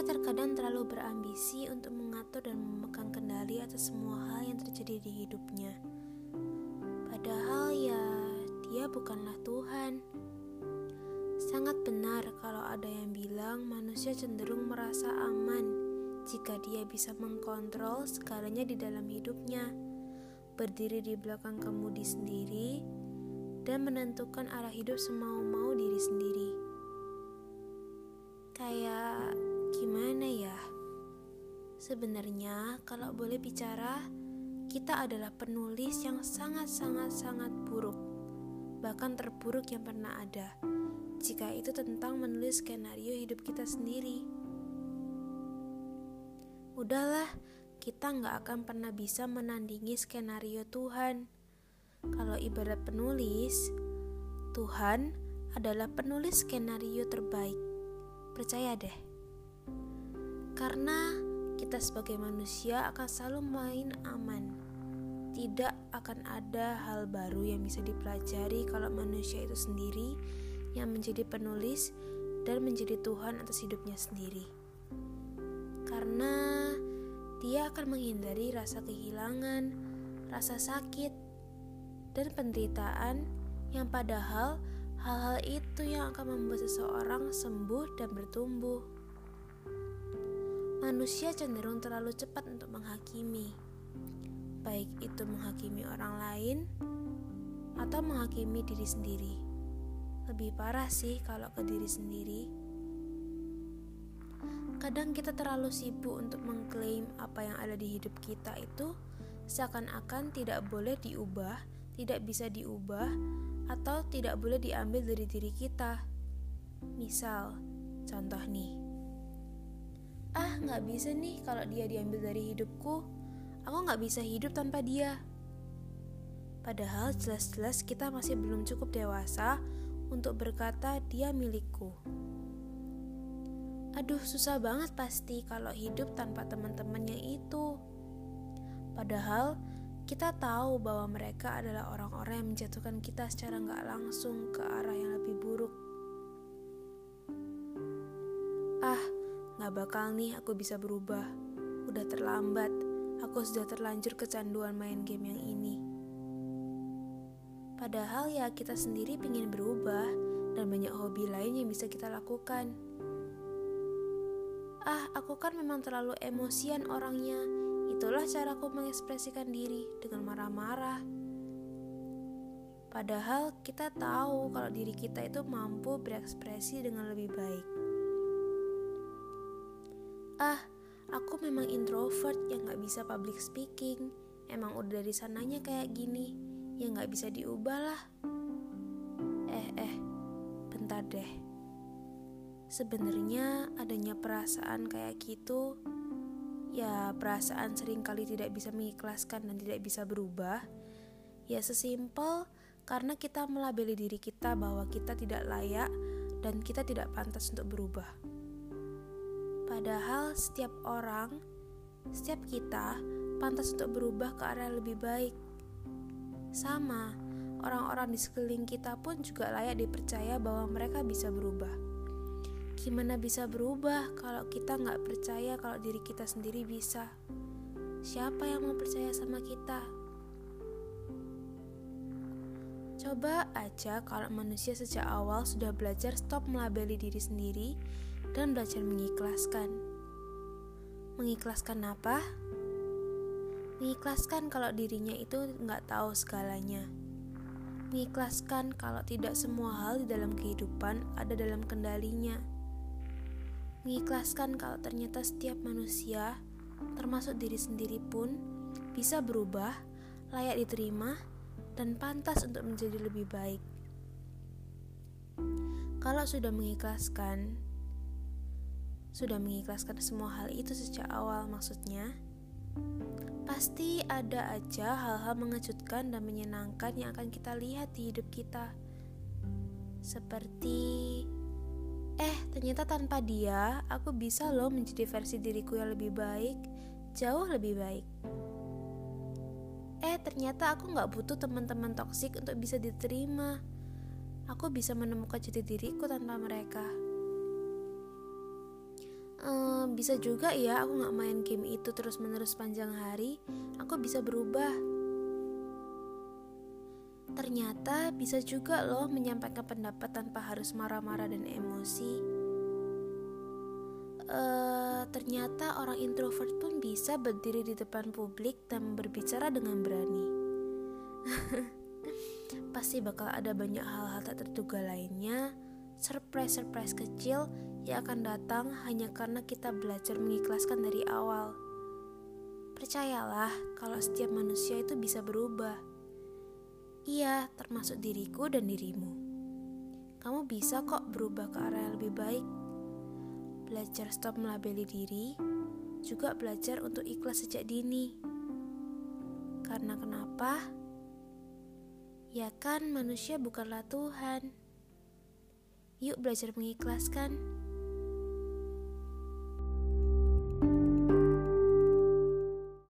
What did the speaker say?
Manusia terkadang terlalu berambisi untuk mengatur dan memegang kendali atas semua hal yang terjadi di hidupnya. Padahal ya, dia bukanlah Tuhan. Sangat benar kalau ada yang bilang manusia cenderung merasa aman jika dia bisa mengkontrol segalanya di dalam hidupnya, berdiri di belakang kemudi sendiri, dan menentukan arah hidup semau-mau diri sendiri. Sebenarnya, kalau boleh bicara, kita adalah penulis yang sangat-sangat-sangat buruk, bahkan terburuk yang pernah ada. Jika itu tentang menulis skenario hidup kita sendiri, udahlah, kita nggak akan pernah bisa menandingi skenario Tuhan kalau ibarat penulis, Tuhan adalah penulis skenario terbaik. Percaya deh. Karena kita sebagai manusia akan selalu main aman. Tidak akan ada hal baru yang bisa dipelajari kalau manusia itu sendiri yang menjadi penulis dan menjadi Tuhan atas hidupnya sendiri. Karena dia akan menghindari rasa kehilangan, rasa sakit, dan penderitaan yang padahal hal-hal itu yang akan membuat seseorang sembuh dan bertumbuh. Manusia cenderung terlalu cepat untuk menghakimi, baik itu menghakimi orang lain atau menghakimi diri sendiri. Lebih parah sih kalau ke diri sendiri. Kadang kita terlalu sibuk untuk mengklaim apa yang ada di hidup kita itu seakan-akan tidak boleh diubah tidak bisa diubah atau tidak boleh diambil dari diri kita. Misal, contoh nih. Nggak bisa nih kalau dia diambil dari hidupku. Aku nggak bisa hidup tanpa dia. Padahal jelas-jelas kita masih belum cukup dewasa untuk berkata dia milikku. Aduh, susah banget pasti kalau hidup tanpa teman-temannya itu. Padahal kita tahu bahwa mereka adalah orang-orang yang menjatuhkan kita secara nggak langsung ke arah yang lebih buruk. Ah, nggak bakal nih aku bisa berubah. Udah terlambat, aku sudah terlanjur kecanduan main game yang ini. Padahal ya kita sendiri ingin berubah dan banyak hobi lain yang bisa kita lakukan. Ah, aku kan memang terlalu emosian orangnya Itulah caraku mengekspresikan diri dengan marah-marah. Padahal kita tahu kalau diri kita itu mampu berekspresi dengan lebih baik. Ah, aku memang introvert yang gak bisa public speaking. Emang udah dari sananya kayak gini, yang gak bisa diubah lah. Eh, eh, bentar deh. Sebenarnya adanya perasaan kayak gitu ya perasaan sering kali tidak bisa mengikhlaskan dan tidak bisa berubah, ya sesimpel karena kita melabeli diri kita bahwa kita tidak layak dan kita tidak pantas untuk berubah. Padahal setiap orang, setiap kita pantas untuk berubah ke arah yang lebih baik. Sama, orang-orang di sekeliling kita pun juga layak dipercaya bahwa mereka bisa berubah. Gimana bisa berubah kalau kita nggak percaya kalau diri kita sendiri bisa? Siapa yang mau percaya sama kita? Coba aja kalau manusia sejak awal sudah belajar stop melabeli diri sendiri dan belajar mengikhlaskan. Mengikhlaskan apa? Mengikhlaskan kalau dirinya itu nggak tahu segalanya. Mengikhlaskan kalau tidak semua hal di dalam kehidupan ada dalam kendalinya mengikhlaskan kalau ternyata setiap manusia, termasuk diri sendiri pun, bisa berubah, layak diterima, dan pantas untuk menjadi lebih baik. Kalau sudah mengikhlaskan, sudah mengikhlaskan semua hal itu sejak awal, maksudnya, pasti ada aja hal-hal mengejutkan dan menyenangkan yang akan kita lihat di hidup kita, seperti Eh, ternyata tanpa dia, aku bisa loh menjadi versi diriku yang lebih baik, jauh lebih baik. Ternyata aku gak butuh teman-teman toksik untuk bisa diterima. Aku bisa menemukan jati diriku tanpa mereka. ehm, bisa juga ya aku nggak main game itu terus menerus panjang hari aku bisa berubah ternyata bisa juga loh menyampaikan pendapat tanpa harus marah-marah dan emosi uh, ternyata orang introvert pun bisa berdiri di depan publik dan berbicara dengan berani. Pasti bakal ada banyak hal-hal tak terduga lainnya, surprise-surprise kecil yang akan datang hanya karena kita belajar mengikhlaskan dari awal. Percayalah kalau setiap manusia itu bisa berubah. Iya, termasuk diriku dan dirimu. Kamu bisa kok berubah ke arah yang lebih baik belajar stop melabeli diri, juga belajar untuk ikhlas sejak dini. Karena kenapa? Ya kan manusia bukanlah Tuhan. Yuk belajar mengikhlaskan.